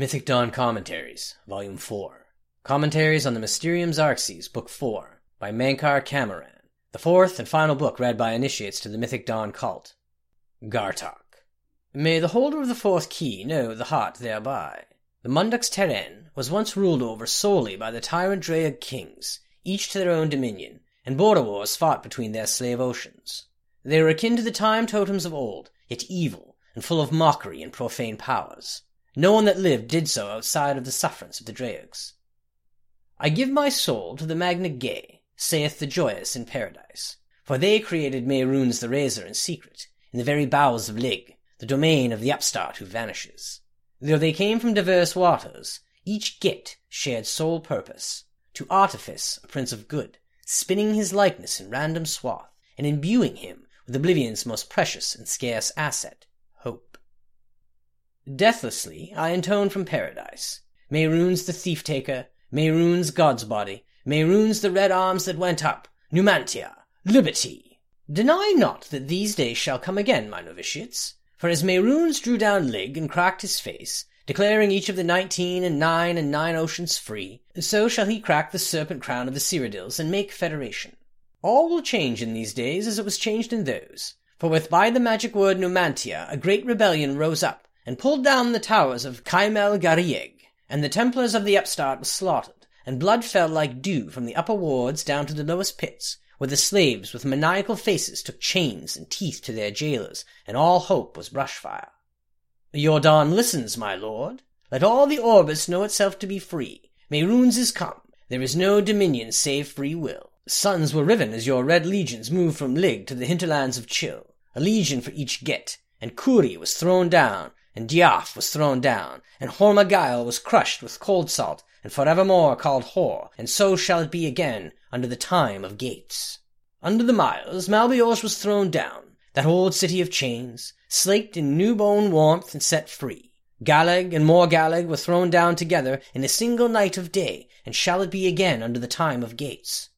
Mythic Dawn Commentaries, Volume 4. Commentaries on the Mysterium Xarxes, Book 4, by Mankar Camoran. The fourth and final book read by initiates to the Mythic Dawn cult. Gartok. May the holder of the fourth key know the heart thereby. The Mundux Terren was once ruled over solely by the tyrant Draic kings, each to their own dominion, and border wars fought between their slave oceans. They were akin to the time totems of old, yet evil, and full of mockery and profane powers. No one that lived did so outside of the sufferance of the Draigs. I give my soul to the Magna Ge, saith the joyous in paradise, for they created Mehrunes the Razor in secret, in the very bowels of Lyg, the domain of the upstart who vanishes. Though they came from diverse waters, each Git shared sole purpose, to artifice a prince of good, spinning his likeness in random swath, and imbuing him with oblivion's most precious and scarce asset. Deathlessly I intone from paradise. Mehrunes the thief taker, Mehrunes God's body, Mehrunes the red arms that went up, Numantia, liberty! Deny not that these days shall come again, my novitiates. For as Mehrunes drew down Lyg and cracked his face, declaring each of the nineteen and nine and nine oceans free, so shall he crack the serpent crown of the Cyrodiils and make federation. All will change in these days as it was changed in those. For with by the magic word Numantia a great rebellion rose up, and pulled down the towers of Caimel Garieg, and the Templars of the upstart were slaughtered, and blood fell like dew from the upper wards down to the lowest pits, where the slaves with maniacal faces took chains and teeth to their jailers, and all hope was brushfire. Your dawn listens, my lord. Let all the Orbis know itself to be free. Mehrunes is come. There is no dominion save free will. Suns were riven as your red legions moved from Lyg to the hinterlands of Chill, a legion for each Get, and Kuri was thrown down, and Diaf was thrown down, and Hormagail was crushed with cold salt, and forevermore called Hor, and so shall it be again under the time of gates. Under the miles Malbiorg was thrown down, that old city of chains, slaked in new-born warmth and set free. Galeg and Morgaleg were thrown down together in a single night of day, and shall it be again under the time of gates.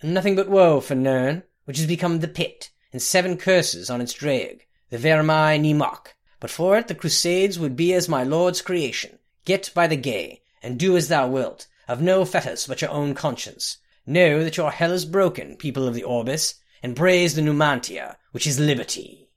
And nothing but woe for Nirn, which has become the pit, and seven curses on its drag, the Vermai Nimok, but for it the Crusades would be as my Lord's creation. Get by the gay, and do as thou wilt, of no fetters but your own conscience. Know that your hell is broken, people of the Orbis, and praise the Numantia, which is liberty.